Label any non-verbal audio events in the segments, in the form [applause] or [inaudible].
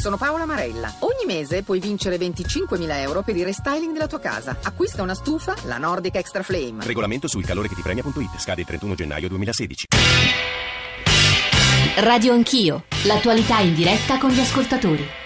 sono Paola Marella. Ogni mese puoi vincere 25.000 euro per il restyling della tua casa. Acquista una stufa, la Nordic Extra Flame. Regolamento sul calore che ti premia.it. Scade il 31 gennaio 2016. Radio Anch'io. L'attualità in diretta con gli ascoltatori.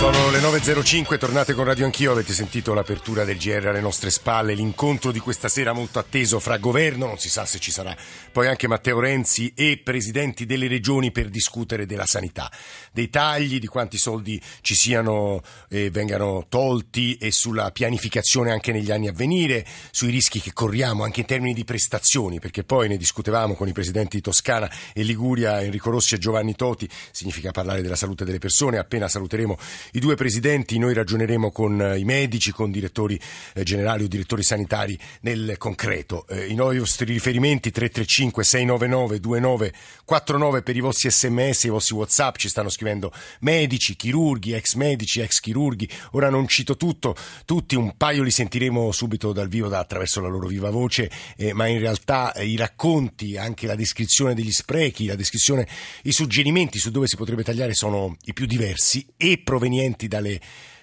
Sono le 9.05, tornate con Radio Anch'io, avete sentito l'apertura del GR alle nostre spalle, l'incontro di questa sera molto atteso fra governo, non si sa se ci sarà poi anche Matteo Renzi e presidenti delle regioni per discutere della sanità, dei tagli, di quanti soldi ci siano e eh, vengano tolti e sulla pianificazione anche negli anni a venire, sui rischi che corriamo anche in termini di prestazioni, perché poi ne discutevamo con i presidenti di Toscana e Liguria, Enrico Rossi e Giovanni Toti, significa parlare della salute delle persone, appena saluteremo i due presidenti noi ragioneremo con eh, i medici, con direttori eh, generali o direttori sanitari nel concreto. Eh, I nostri riferimenti 335 699 2949 per i vostri sms, i vostri whatsapp, ci stanno scrivendo medici, chirurghi, ex medici, ex chirurghi. Ora non cito tutto, tutti, un paio li sentiremo subito dal vivo da, attraverso la loro viva voce, eh, ma in realtà eh, i racconti, anche la descrizione degli sprechi, la descrizione, i suggerimenti su dove si potrebbe tagliare sono i più diversi e provenienti provenienti dalle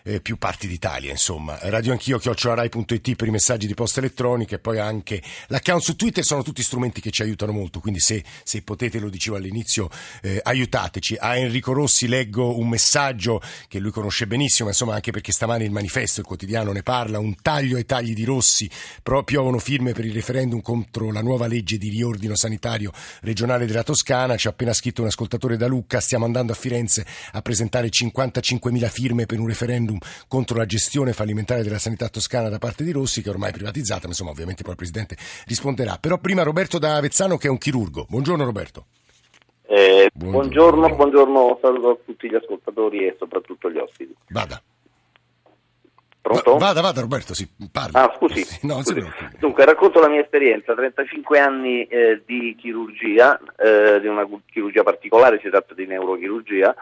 eh, più parti d'Italia, insomma. Radio Anch'io, chiocciolarai.it per i messaggi di posta elettronica e poi anche l'account su Twitter sono tutti strumenti che ci aiutano molto, quindi se, se potete, lo dicevo all'inizio, eh, aiutateci. A Enrico Rossi leggo un messaggio che lui conosce benissimo, insomma anche perché stamani il manifesto, il quotidiano ne parla, un taglio ai tagli di Rossi, però piovono firme per il referendum contro la nuova legge di riordino sanitario regionale della Toscana, ci ha appena scritto un ascoltatore da Lucca, stiamo andando a Firenze a presentare 55.000 firme per un referendum contro la gestione fallimentare della sanità toscana da parte di Rossi, che è ormai privatizzata, ma insomma ovviamente poi il Presidente risponderà. Però prima Roberto da Avezzano che è un chirurgo. Buongiorno Roberto. Eh, buongiorno, buongiorno, saluto a tutti gli ascoltatori e soprattutto gli ospiti. Vada. Pronto? Vada, vada Roberto, si parla. Ah, scusi. No, scusi. Dunque, racconto la mia esperienza, 35 anni eh, di chirurgia, eh, di una chirurgia particolare, si tratta di neurochirurgia,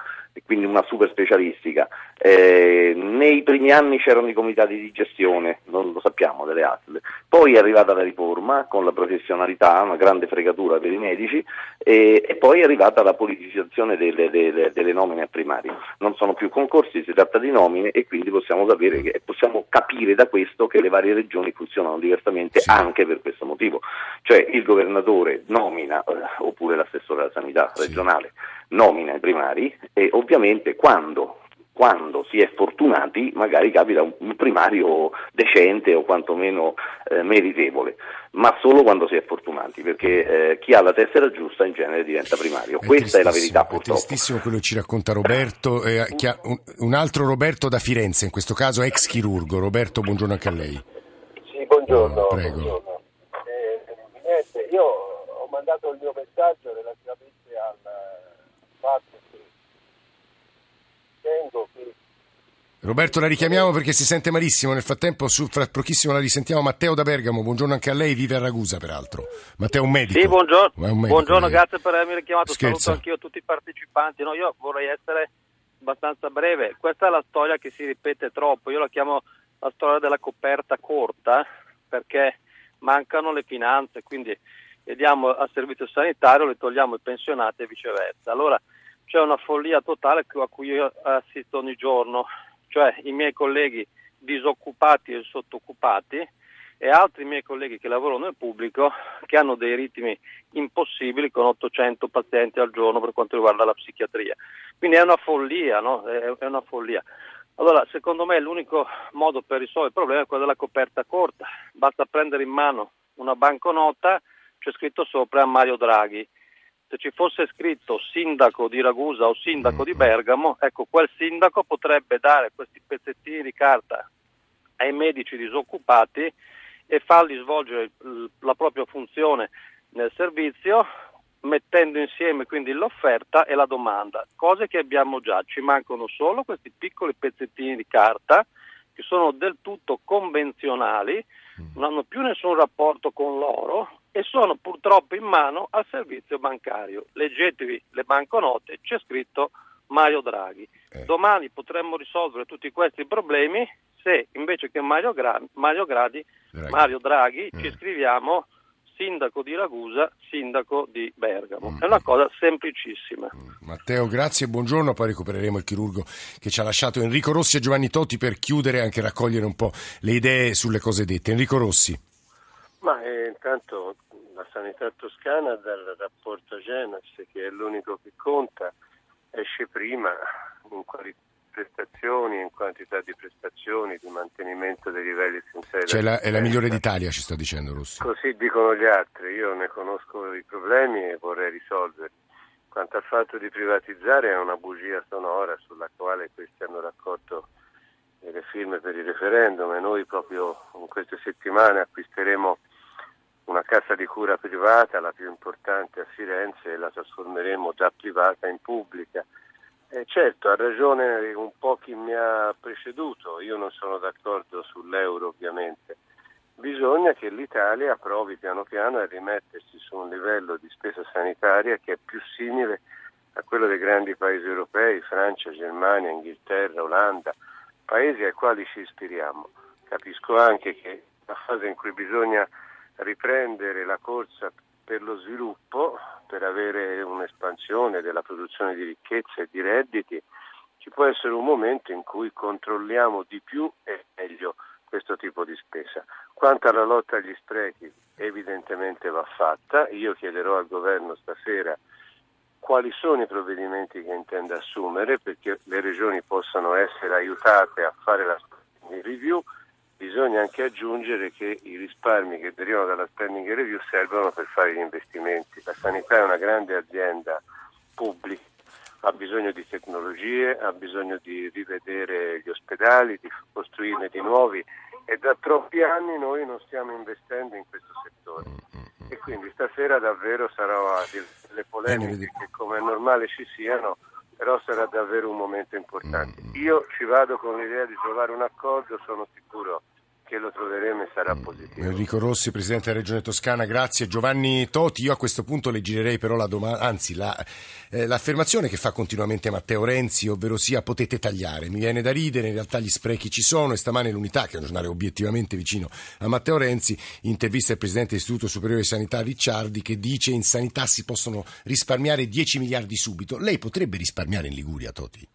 quindi una super specialistica. Eh, nei primi anni c'erano i comitati di gestione, non lo sappiamo delle ASL, poi è arrivata la riforma con la professionalità, una grande fregatura per i medici e, e poi è arrivata la politicizzazione delle, delle, delle nomine a primario. Non sono più concorsi, si tratta di nomine e quindi possiamo capire, che, possiamo capire da questo che le varie regioni funzionano diversamente sì. anche per questo motivo. Cioè il governatore nomina, eh, oppure l'assessore alla sanità sì. regionale, nomina i primari e ovviamente quando, quando, si è fortunati magari capita un, primario decente o quantomeno eh, meritevole, ma solo quando si è fortunati, perché eh, chi ha la tessera giusta in genere diventa primario. È Questa è la verità purtroppo. È tristissimo quello che ci racconta Roberto, eh, ha, un, un, altro Roberto da Firenze, in questo caso ex chirurgo. Roberto, buongiorno anche a lei. Sì, buongiorno. Oh, prego. Buongiorno. Eh, niente, io ho mandato il mio messaggio relativamente al fatto che ritengo che Roberto la richiamiamo perché si sente malissimo, nel frattempo su, fra pochissimo la risentiamo. Matteo da Bergamo, buongiorno anche a lei, vive a Ragusa peraltro. Matteo è un medico. Sì, buongiorno, medico, buongiorno grazie per avermi richiamato, Scherzo. saluto anch'io tutti i partecipanti, no, io vorrei essere abbastanza breve, questa è la storia che si ripete troppo, io la chiamo la storia della coperta corta perché mancano le finanze, quindi le diamo al servizio sanitario, le togliamo ai pensionati e viceversa. Allora c'è una follia totale a cui io assisto ogni giorno, cioè i miei colleghi disoccupati e sottoccupati e altri miei colleghi che lavorano nel pubblico che hanno dei ritmi impossibili con 800 pazienti al giorno per quanto riguarda la psichiatria. Quindi è una follia, no? È una follia. Allora, secondo me l'unico modo per risolvere il problema è quello della coperta corta. Basta prendere in mano una banconota c'è scritto sopra Mario Draghi. Se ci fosse scritto sindaco di Ragusa o sindaco di Bergamo, ecco, quel sindaco potrebbe dare questi pezzettini di carta ai medici disoccupati e farli svolgere la propria funzione nel servizio, mettendo insieme quindi l'offerta e la domanda, cose che abbiamo già, ci mancano solo questi piccoli pezzettini di carta che sono del tutto convenzionali, non hanno più nessun rapporto con l'oro e sono purtroppo in mano al servizio bancario. Leggetevi le banconote, c'è scritto Mario Draghi. Eh. Domani potremmo risolvere tutti questi problemi se invece che Mario, Gra- Mario, Gradi, Draghi. Mario Draghi ci scriviamo sindaco di Ragusa, sindaco di Bergamo. Mm. È una cosa semplicissima. Mm. Matteo, grazie e buongiorno. Poi recupereremo il chirurgo che ci ha lasciato Enrico Rossi e Giovanni Totti per chiudere e anche raccogliere un po' le idee sulle cose dette. Enrico Rossi. Ma eh, intanto sanità toscana dal rapporto Genas, che è l'unico che conta, esce prima in qualità prestazioni, in quantità di prestazioni, di mantenimento dei livelli essenziali. Cioè la, è la migliore d'Italia, ci sta dicendo Rossi. Così dicono gli altri, io ne conosco i problemi e vorrei risolverli. Quanto al fatto di privatizzare è una bugia sonora sulla quale questi hanno raccolto le firme per il referendum e noi proprio in queste settimane acquisteremo una casa di cura privata, la più importante a Firenze, e la trasformeremo da privata in pubblica eh, certo, ha ragione un po' chi mi ha preceduto, io non sono d'accordo sull'euro ovviamente. Bisogna che l'Italia provi piano piano a rimettersi su un livello di spesa sanitaria che è più simile a quello dei grandi paesi europei, Francia, Germania, Inghilterra, Olanda, paesi ai quali ci ispiriamo. Capisco anche che la fase in cui bisogna riprendere la corsa per lo sviluppo, per avere un'espansione della produzione di ricchezza e di redditi, ci può essere un momento in cui controlliamo di più e meglio questo tipo di spesa. Quanto alla lotta agli sprechi, evidentemente va fatta. Io chiederò al governo stasera quali sono i provvedimenti che intende assumere perché le regioni possano essere aiutate a fare la review bisogna anche aggiungere che i risparmi che derivano dalla spending review servono per fare gli investimenti. La sanità è una grande azienda pubblica, ha bisogno di tecnologie, ha bisogno di rivedere gli ospedali, di costruirne di nuovi e da troppi anni noi non stiamo investendo in questo settore. E quindi stasera davvero sarò a delle polemiche che come è normale ci siano, però sarà davvero un momento importante. Io ci vado con l'idea di trovare un accordo, sono sicuro che lo troveremo e sarà mm. positivo. Enrico Rossi, Presidente della Regione Toscana, grazie. Giovanni Toti, io a questo punto le girerei però la domanda, anzi la, eh, l'affermazione che fa continuamente Matteo Renzi, ovvero sia potete tagliare. Mi viene da ridere, in realtà gli sprechi ci sono e stamane l'Unità, che è un giornale obiettivamente vicino a Matteo Renzi, intervista il Presidente dell'Istituto Superiore di Sanità Ricciardi che dice in sanità si possono risparmiare 10 miliardi subito. Lei potrebbe risparmiare in Liguria, Toti?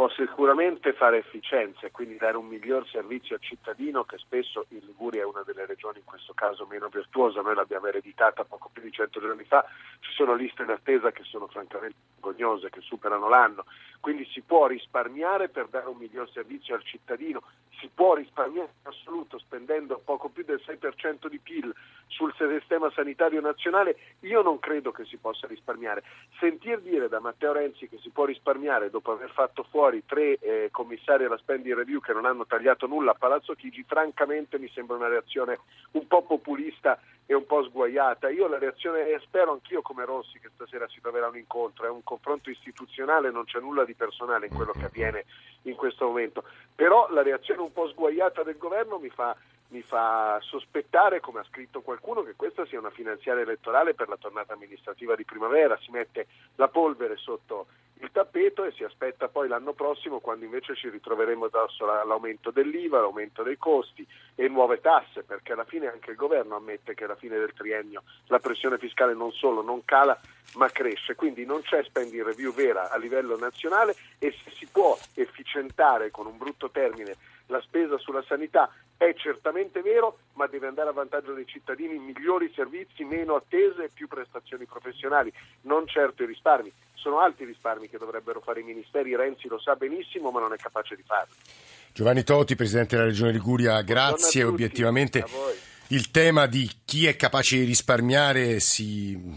Può sicuramente fare efficienza e quindi dare un miglior servizio al cittadino che spesso in Liguria è una delle regioni in questo caso meno virtuosa, noi l'abbiamo ereditata poco più di cento giorni fa, ci sono liste in attesa che sono francamente vergognose, che superano l'anno, quindi si può risparmiare per dare un miglior servizio al cittadino, si può risparmiare in assoluto spendendo poco più del 6% di PIL sul sistema sanitario nazionale, io non credo che si possa risparmiare. Sentir dire da Matteo Renzi che si può risparmiare dopo aver fatto fuori tre eh, commissari alla spending review che non hanno tagliato nulla a Palazzo Chigi, francamente mi sembra una reazione un po' populista e un po' sguaiata. Io la reazione, e spero anch'io come Rossi che stasera si troverà un incontro, è un confronto istituzionale, non c'è nulla di personale in quello che avviene in questo momento, però la reazione un po' sguaiata del governo mi fa mi fa sospettare, come ha scritto qualcuno, che questa sia una finanziaria elettorale per la tornata amministrativa di primavera, si mette la polvere sotto il tappeto e si aspetta poi l'anno prossimo quando invece ci ritroveremo addosso l'aumento dell'IVA, l'aumento dei costi e nuove tasse, perché alla fine anche il governo ammette che alla fine del triennio la pressione fiscale non solo non cala ma cresce, quindi non c'è spending review vera a livello nazionale e se si può efficientare con un brutto termine la spesa sulla sanità è certamente vero, ma deve andare a vantaggio dei cittadini, migliori servizi, meno attese e più prestazioni professionali, non certo i risparmi. Sono alti i risparmi che dovrebbero fare i ministeri, Renzi lo sa benissimo, ma non è capace di farli. Giovanni Toti, Presidente della Regione Liguria, grazie. Obiettivamente il tema di chi è capace di risparmiare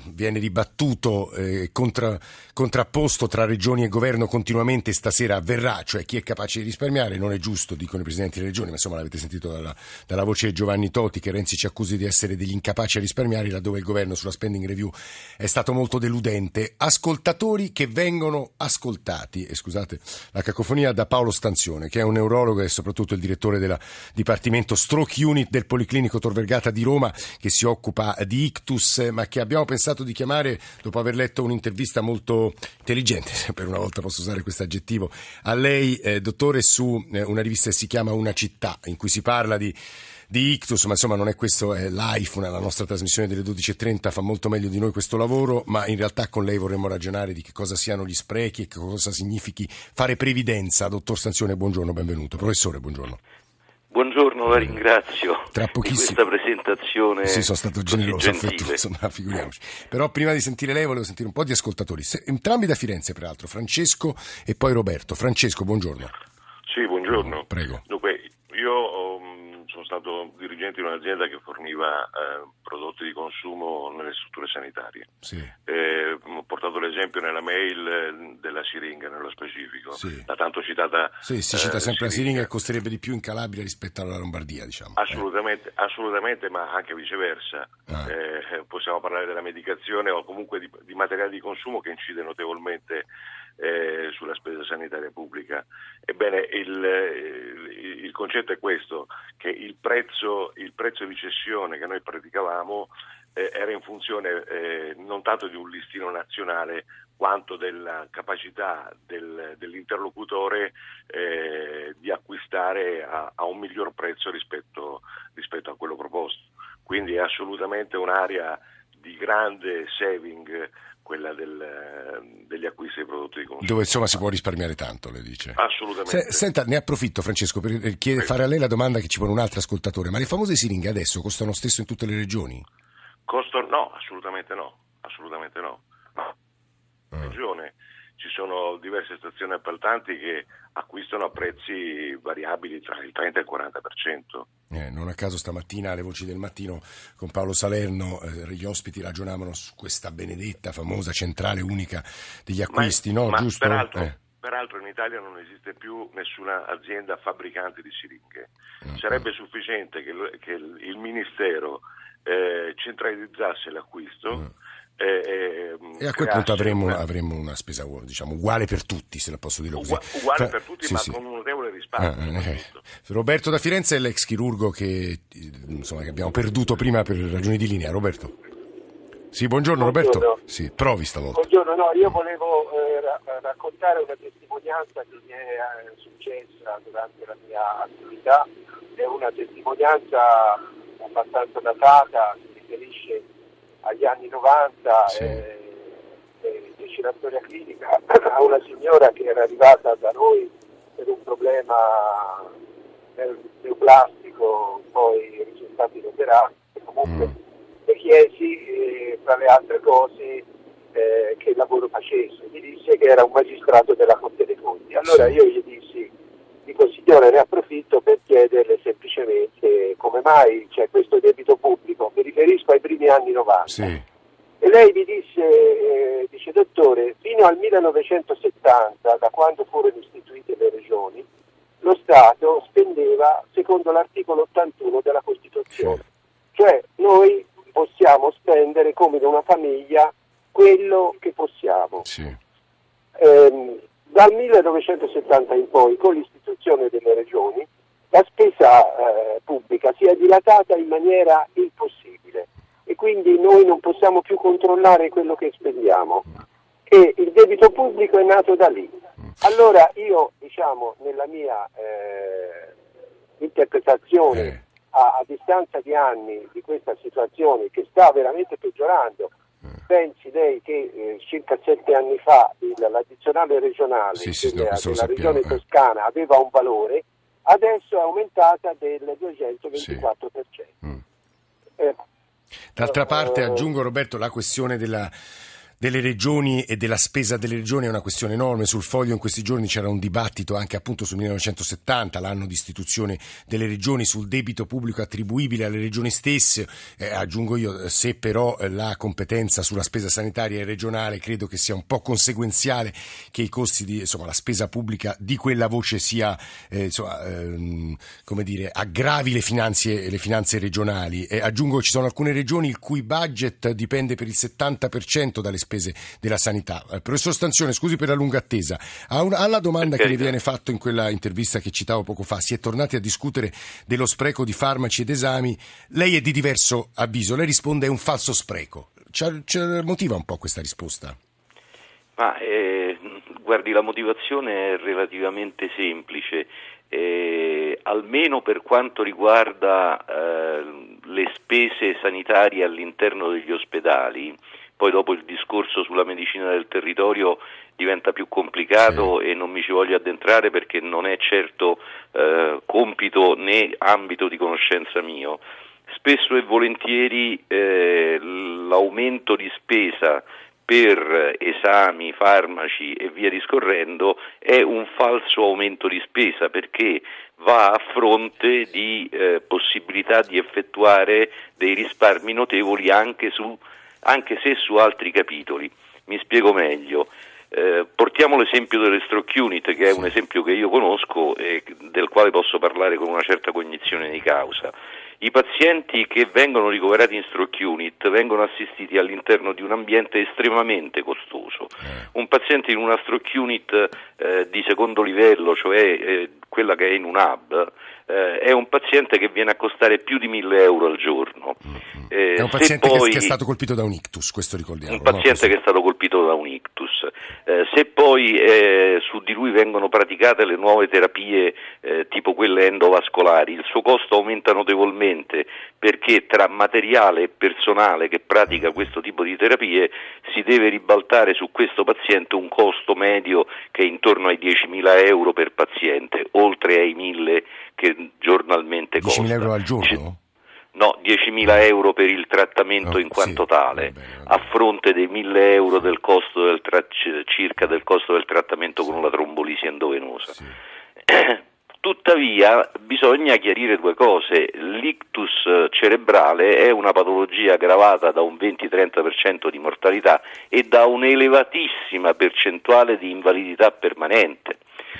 viene dibattuto, eh, contra, contrapposto tra regioni e governo continuamente stasera avverrà, cioè chi è capace di risparmiare non è giusto, dicono i presidenti delle regioni, ma insomma l'avete sentito dalla, dalla voce di Giovanni Toti che Renzi ci accusi di essere degli incapaci a risparmiare, laddove il governo sulla spending review è stato molto deludente. Ascoltatori che vengono ascoltati, e scusate la cacofonia, da Paolo Stanzione, che è un neurologo e soprattutto il direttore del Dipartimento Stroke Unit del Policlinico Tor Vergata di Roma, che si occupa di ictus, ma che abbiamo pensato di chiamare, dopo aver letto un'intervista molto intelligente, se [laughs] per una volta posso usare questo aggettivo, a lei, eh, dottore, su eh, una rivista che si chiama Una città, in cui si parla di di ictus, ma insomma non è questo, è l'iPhone, la nostra trasmissione delle 12.30 fa molto meglio di noi questo lavoro, ma in realtà con lei vorremmo ragionare di che cosa siano gli sprechi e che cosa significhi fare previdenza. Dottor Stanzione, buongiorno, benvenuto. Professore, buongiorno. Buongiorno, la ringrazio Tra pochissimi... di questa presentazione. Sì, sono stato generoso, affettuoso, [laughs] ma figuriamoci. Però prima di sentire lei volevo sentire un po' di ascoltatori, entrambi da Firenze peraltro, Francesco e poi Roberto. Francesco, buongiorno. Sì, buongiorno. Prego. Dunque, stato dirigente in un'azienda che forniva eh, prodotti di consumo nelle strutture sanitarie. Sì. Eh, ho portato l'esempio nella mail eh, della siringa nello specifico, sì. la tanto citata. Sì, si cita eh, sempre siringa. la siringa che costerebbe di più in Calabria rispetto alla Lombardia, diciamo. Assolutamente, assolutamente ma anche viceversa. Ah. Eh, possiamo parlare della medicazione o comunque di, di materiali di consumo che incide notevolmente eh, sulla spesa sanitaria pubblica. Ebbene, il, il, il, concetto è questo, che il prezzo, il prezzo di cessione che noi praticavamo eh, era in funzione eh, non tanto di un listino nazionale quanto della capacità del, dell'interlocutore eh, di acquistare a, a, un miglior prezzo rispetto, rispetto a quello proposto. Quindi è assolutamente un'area di grande saving quella del, degli acquisti dei prodotti di consumo. Dove insomma si può risparmiare tanto, le dice. Assolutamente. Se, senta, ne approfitto Francesco per chiedere, fare a lei la domanda che ci pone un altro ascoltatore, ma le famose siringhe adesso costano lo stesso in tutte le regioni? Costo, no, assolutamente no, assolutamente no. no. Ah. Regione ci sono diverse stazioni appaltanti che acquistano a prezzi variabili tra il 30 e il 40%. Eh, non a caso stamattina alle voci del mattino con Paolo Salerno eh, gli ospiti ragionavano su questa benedetta, famosa centrale unica degli acquisti, ma, no? Ma Giusto? Peraltro, eh. peraltro, in Italia non esiste più nessuna azienda fabbricante di siringhe. Mm. Sarebbe sufficiente che, che il Ministero eh, centralizzasse l'acquisto. Mm e, e, e a quel punto avremmo, una, avremmo una spesa diciamo, uguale per tutti, se la posso dire così. Uguale per tutti, sì, ma sì. con un notevole risparmio. Ah, eh. Roberto da Firenze è l'ex chirurgo che, insomma, che, abbiamo perduto prima per ragioni di linea. Roberto. Sì, buongiorno, buongiorno. Roberto. Sì, provi stavolta. Buongiorno, no, io volevo eh, raccontare una testimonianza che mi è eh, successa durante la mia attività. È una testimonianza abbastanza datata, si riferisce agli anni 90 sì. eh, eh, la storia clinica [clears throat] a una signora che era arrivata da noi per un problema neoplastico, poi risultati inoperati, comunque mm. le chiesi eh, tra le altre cose eh, che lavoro facesse, mi disse che era un magistrato della Corte dei Conti. Allora sì. io gli dissi, dico signore ne approfitto per chiederle semplicemente come mai 1970. Sì. E lei mi disse, eh, dice dottore, fino al 1970, da quando furono istituite le regioni, lo Stato spendeva secondo l'articolo 81 della Costituzione. Sì. Cioè noi possiamo spendere come in una famiglia quello che possiamo. Sì. Eh, dal 1970 in poi, con l'istituzione delle regioni, la spesa eh, pubblica si è dilatata in maniera impossibile e quindi noi non possiamo più controllare quello che spendiamo e il debito pubblico è nato da lì. Allora io diciamo nella mia eh, interpretazione eh. a, a distanza di anni di questa situazione che sta veramente peggiorando, pensi lei che eh, circa sette anni fa il, l'addizionale regionale sì, sì, della, della regione eh. toscana aveva un valore, adesso è aumentata del 224%. Sì. Mm. D'altra parte aggiungo Roberto la questione della delle regioni e della spesa delle regioni è una questione enorme. Sul foglio in questi giorni c'era un dibattito anche appunto sul 1970, l'anno di istituzione delle regioni, sul debito pubblico attribuibile alle regioni stesse. Eh, aggiungo io, se però eh, la competenza sulla spesa sanitaria è regionale, credo che sia un po' conseguenziale che i costi di, insomma, la spesa pubblica di quella voce sia, eh, insomma, ehm, come dire, aggravi le finanze, le finanze regionali. aggiungo, ci sono alcune regioni il cui budget dipende per il 70% dalle spese spese della sanità. Eh, professor Stanzione, scusi per la lunga attesa, alla domanda che le viene fatta in quella intervista che citavo poco fa, si è tornati a discutere dello spreco di farmaci ed esami, lei è di diverso avviso, lei risponde è un falso spreco. Ci motiva un po' questa risposta? Ma eh, guardi, la motivazione è relativamente semplice. Eh, almeno per quanto riguarda eh, le spese sanitarie all'interno degli ospedali, poi dopo il discorso sulla medicina del territorio diventa più complicato sì. e non mi ci voglio addentrare perché non è certo eh, compito né ambito di conoscenza mio. Spesso e volentieri eh, l'aumento di spesa per esami, farmaci e via discorrendo è un falso aumento di spesa perché va a fronte di eh, possibilità di effettuare dei risparmi notevoli anche, su, anche se su altri capitoli. Mi spiego meglio. Eh, portiamo l'esempio delle stroke unit, che è un esempio che io conosco e del quale posso parlare con una certa cognizione di causa. I pazienti che vengono ricoverati in stroke unit vengono assistiti all'interno di un ambiente estremamente costoso. Eh. Un paziente in una stroke unit eh, di secondo livello, cioè eh, quella che è in un hub, eh, è un paziente che viene a costare più di 1000 euro al giorno. Mm-hmm. Eh, è un paziente poi, che è stato colpito da un ictus, questo ricordiamo. Un paziente no? che è stato colpito da un ictus. Eh, se poi eh, su di lui vengono praticate le nuove terapie eh, tipo quelle endovascolari, il suo costo aumenta notevolmente perché tra materiale e personale che pratica questo tipo di terapie si deve ribaltare su questo paziente un costo medio che è intorno ai 10.000 euro per paziente, oltre ai 1.000 che giornalmente costa. 10.000 euro al giorno? No, 10.000 euro per il trattamento oh, in quanto sì, tale, vabbè, vabbè. a fronte dei 1.000 euro del costo del tra- circa del costo del trattamento con la trombolisi endovenosa. Sì. [clears throat] Tuttavia bisogna chiarire due cose, l'ictus cerebrale è una patologia aggravata da un 20-30% di mortalità e da un'elevatissima percentuale di invalidità permanente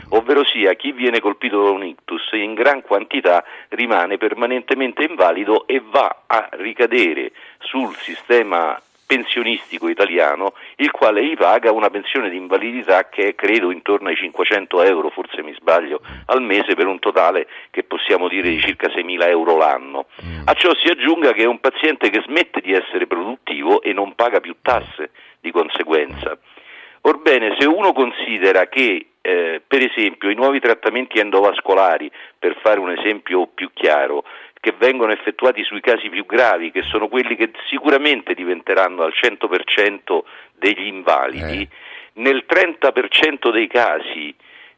ovvero sia chi viene colpito da un ictus in gran quantità rimane permanentemente invalido e va a ricadere sul sistema pensionistico italiano, il quale gli paga una pensione di invalidità che è credo intorno ai 500 euro, forse mi sbaglio, al mese per un totale che possiamo dire di circa 6.000 euro l'anno. Mm. A ciò si aggiunga che è un paziente che smette di essere produttivo e non paga più tasse di conseguenza. Orbene, se uno considera che eh, per esempio i nuovi trattamenti endovascolari, per fare un esempio più chiaro, che vengono effettuati sui casi più gravi, che sono quelli che sicuramente diventeranno al 100% degli invalidi, eh. nel 30% dei casi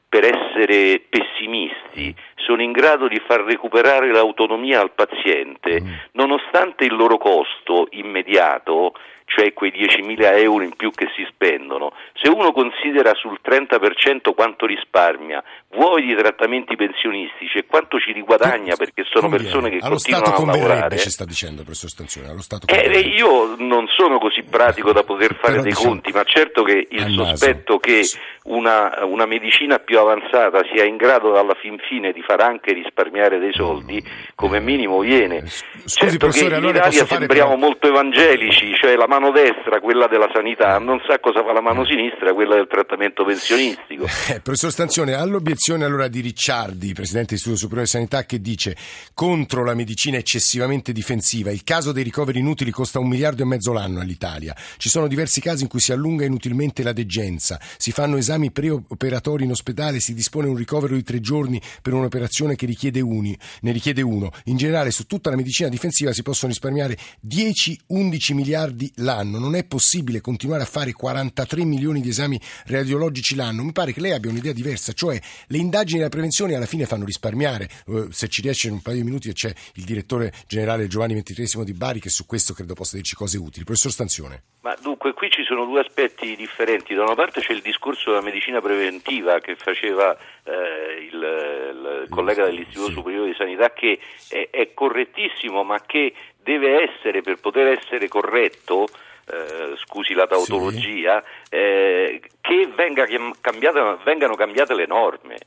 per essere pessimisti, sono in grado di far recuperare l'autonomia al paziente, mm. nonostante il loro costo immediato cioè quei 10.000 euro in più che si spendono, se uno considera sul 30% quanto risparmia, vuoi di trattamenti pensionistici e quanto ci riguadagna perché sono Conviene. persone che allo continuano Stato a lavorare. ci sta dicendo per sostanzione, allo Stato eh, io non sono così pratico da poter fare Però dei diciamo, conti, ma certo che il sospetto che una, una, medicina più avanzata sia in grado alla fin fine di far anche risparmiare dei soldi, come minimo viene. Scusi, certo che in allora Italia sembriamo però... molto evangelici, cioè la mano destra, quella della sanità, non sa cosa fa la mano eh. sinistra, quella del trattamento pensionistico. Eh, [laughs] professor Stanzione, all'obiezione allora di Ricciardi, Presidente dell'Istituto Superiore di Sanità, che dice contro la medicina eccessivamente difensiva, il caso dei ricoveri inutili costa un miliardo e mezzo l'anno all'Italia. Ci sono diversi casi in cui si allunga inutilmente la degenza, si fanno esami preoperatori in ospedale, si dispone un ricovero di tre giorni per un'operazione che richiede uni, ne richiede uno. In generale su tutta la medicina difensiva si possono risparmiare 10-11 miliardi l'anno. Non è possibile continuare a fare 43 milioni di esami radiologici l'anno. Mi pare che lei abbia un'idea diversa, cioè le indagini e la prevenzione alla fine fanno risparmiare. Eh, se ci riesce in un paio di minuti c'è il direttore generale Giovanni XXIII di Bari che su questo credo possa dirci cose utili. Professor Stanzione. Ma dunque qui ci sono due aspetti differenti. Da una parte c'è il discorso della medicina preventiva che faceva eh, il, il, collega dell'Istituto sì. Superiore di Sanità che è, è correttissimo ma che deve essere, per poter essere corretto, eh, scusi la tautologia, sì. eh, che venga cambiata, vengano cambiate le norme.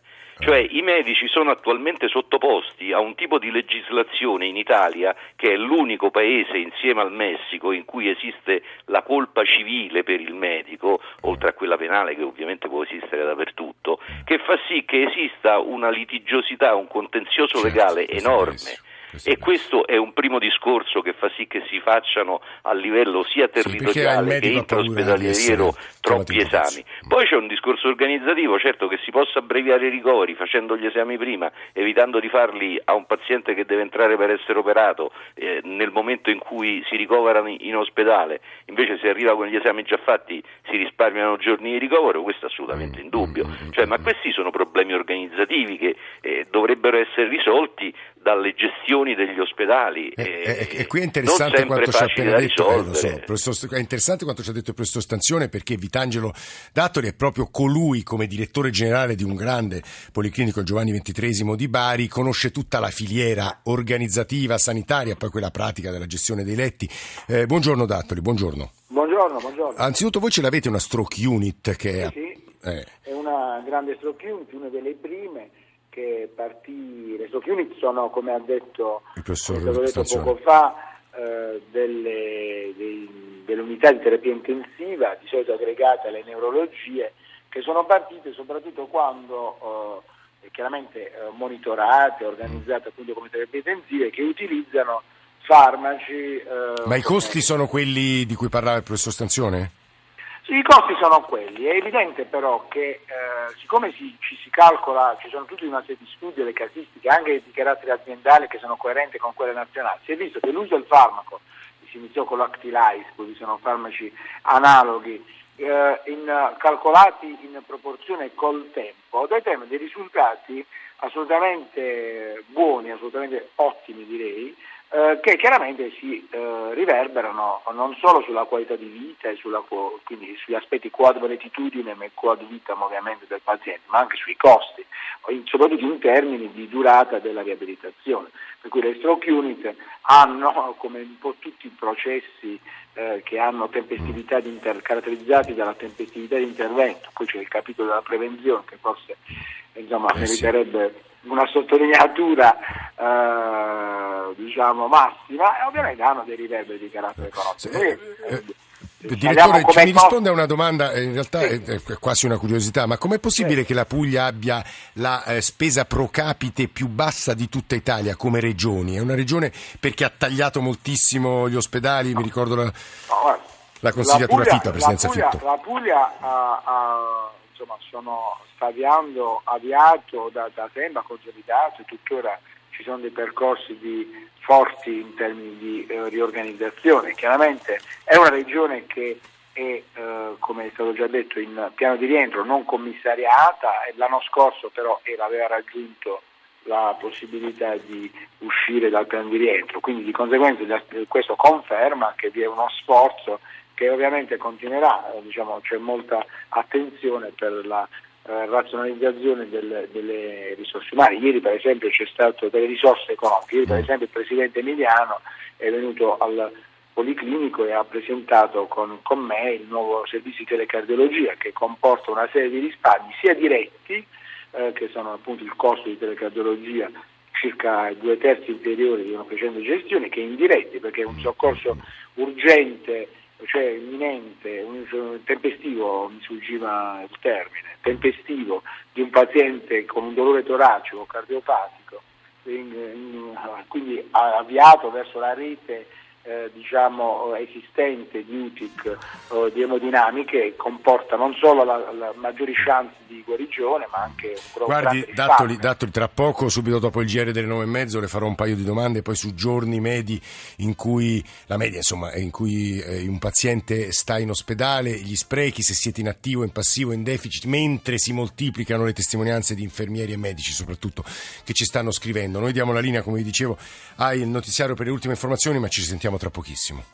Cioè i medici sono attualmente sottoposti a un tipo di legislazione in Italia che è l'unico paese insieme al Messico in cui esiste la colpa civile per il medico, oltre a quella penale che ovviamente può esistere dappertutto, che fa sì che esista una litigiosità, un contenzioso certo, legale enorme questo e questo è un primo discorso che fa sì che si facciano a livello sia territoriale sì, che intraospedaliero troppi esami. Poi c'è un discorso organizzativo, certo che si possa abbreviare i ricoveri facendo gli esami prima, evitando di farli a un paziente che deve entrare per essere operato eh, nel momento in cui si ricovera in, ospedale, invece se arriva con gli esami già fatti si risparmiano giorni di ricovero, questo è assolutamente indubbio. Cioè, ma questi sono problemi organizzativi che eh, dovrebbero essere risolti dalle gestioni degli ospedali. E, e, e qui è interessante quanto ci ha appena detto, eh, so, è interessante quanto ci ha detto il professor Stanzione perché Vitangelo Dattoli è proprio colui come direttore generale di un grande policlinico Giovanni XXIII di Bari, conosce tutta la filiera organizzativa, sanitaria, poi quella pratica della gestione dei letti. Eh, buongiorno Dattoli, buongiorno. Buongiorno, buongiorno. Anzitutto voi ce l'avete una stroke unit che è... Sì, sì. Eh. È una grande stroke unit, una delle prime che stroke unit sono, come ha detto il professore detto poco fa, eh, delle, dei, delle unità di terapia intensiva, di solito aggregate alle neurologie, che sono partite soprattutto quando eh, chiaramente eh, monitorate, organizzate appunto come terapie intensive, che utilizzano farmaci. Eh, Ma i costi sono quelli di cui parlava il professor Stanzione? I costi sono quelli, è evidente però che eh, siccome si, ci si calcola, ci sono tutta una serie di studi e le casistiche anche di carattere aziendale che sono coerenti con quelle nazionali, si è visto che l'uso del farmaco, si iniziò con l'Actilize, poi sono farmaci analoghi, eh, in, calcolati in proporzione col tempo, dai dei risultati assolutamente buoni, assolutamente ottimi direi, eh, che chiaramente si eh, riverberano non solo sulla qualità di vita e sulla, quindi sugli aspetti quad beatitudine e quad vitam ovviamente del paziente, ma anche sui costi, soprattutto in termini di durata della riabilitazione. Per cui le stroke unit hanno, come un po' tutti i processi eh, che hanno tempestività di inter- caratterizzati dalla tempestività di intervento, poi c'è il capitolo della prevenzione che forse insomma, eh meriterebbe una sottolineatura eh, diciamo massima e ovviamente hanno dei riverberi di carattere economico. Noi, eh, eh, Direttore, ci mi risponde a una domanda, in realtà sì. è, quasi una curiosità, ma com'è possibile sì. che la Puglia abbia la eh, spesa pro capite più bassa di tutta Italia come regioni? È una regione perché ha tagliato moltissimo gli ospedali, no. mi ricordo la, no, la consigliatura la Puglia, Fitto, Presidenza la Puglia, Fitto. La Puglia ha, ha, insomma, sono, sta avviando, avviato da, da tempo, consolidato, tuttora ci sono dei percorsi di forti in termini di eh, riorganizzazione. Chiaramente è una regione che è, eh, come è stato già detto, in piano di rientro non commissariata l'anno scorso però era, aveva raggiunto la possibilità di uscire dal piano di rientro, quindi di conseguenza questo conferma che vi è uno sforzo che ovviamente continuerà, eh, diciamo, c'è molta attenzione per la eh, razionalizzazione del, delle risorse umane. Ieri per esempio c'è stato delle risorse economiche, ieri per mm. esempio il Presidente Emiliano è venuto al Policlinico e ha presentato con, con me il nuovo servizio di telecardiologia che comporta una serie di risparmi sia diretti, eh, che sono appunto il costo di telecardiologia circa due terzi inferiori di una precedente gestione, che indiretti perché è un soccorso urgente cioè imminente, un, tempestivo, mi sfuggiva il termine, tempestivo di un paziente con un dolore toracico cardiopatico, quindi avviato verso la rete eh, diciamo, esistente di UTIC o di emodinamiche comporta non solo la, la maggiori chance di guarigione ma anche un Guardi, Dattoli, Dattoli, tra poco, subito dopo il GR delle nove e mezzo, le farò un paio di domande poi su giorni medi in cui, la media insomma, in cui eh, un paziente sta in ospedale, gli sprechi, se siete in attivo, in passivo, in deficit, mentre si moltiplicano le testimonianze di infermieri e medici soprattutto che ci stanno scrivendo. Noi diamo la linea, come vi dicevo, al notiziario per le ultime informazioni, ma ci sentiamo tra pochissimo.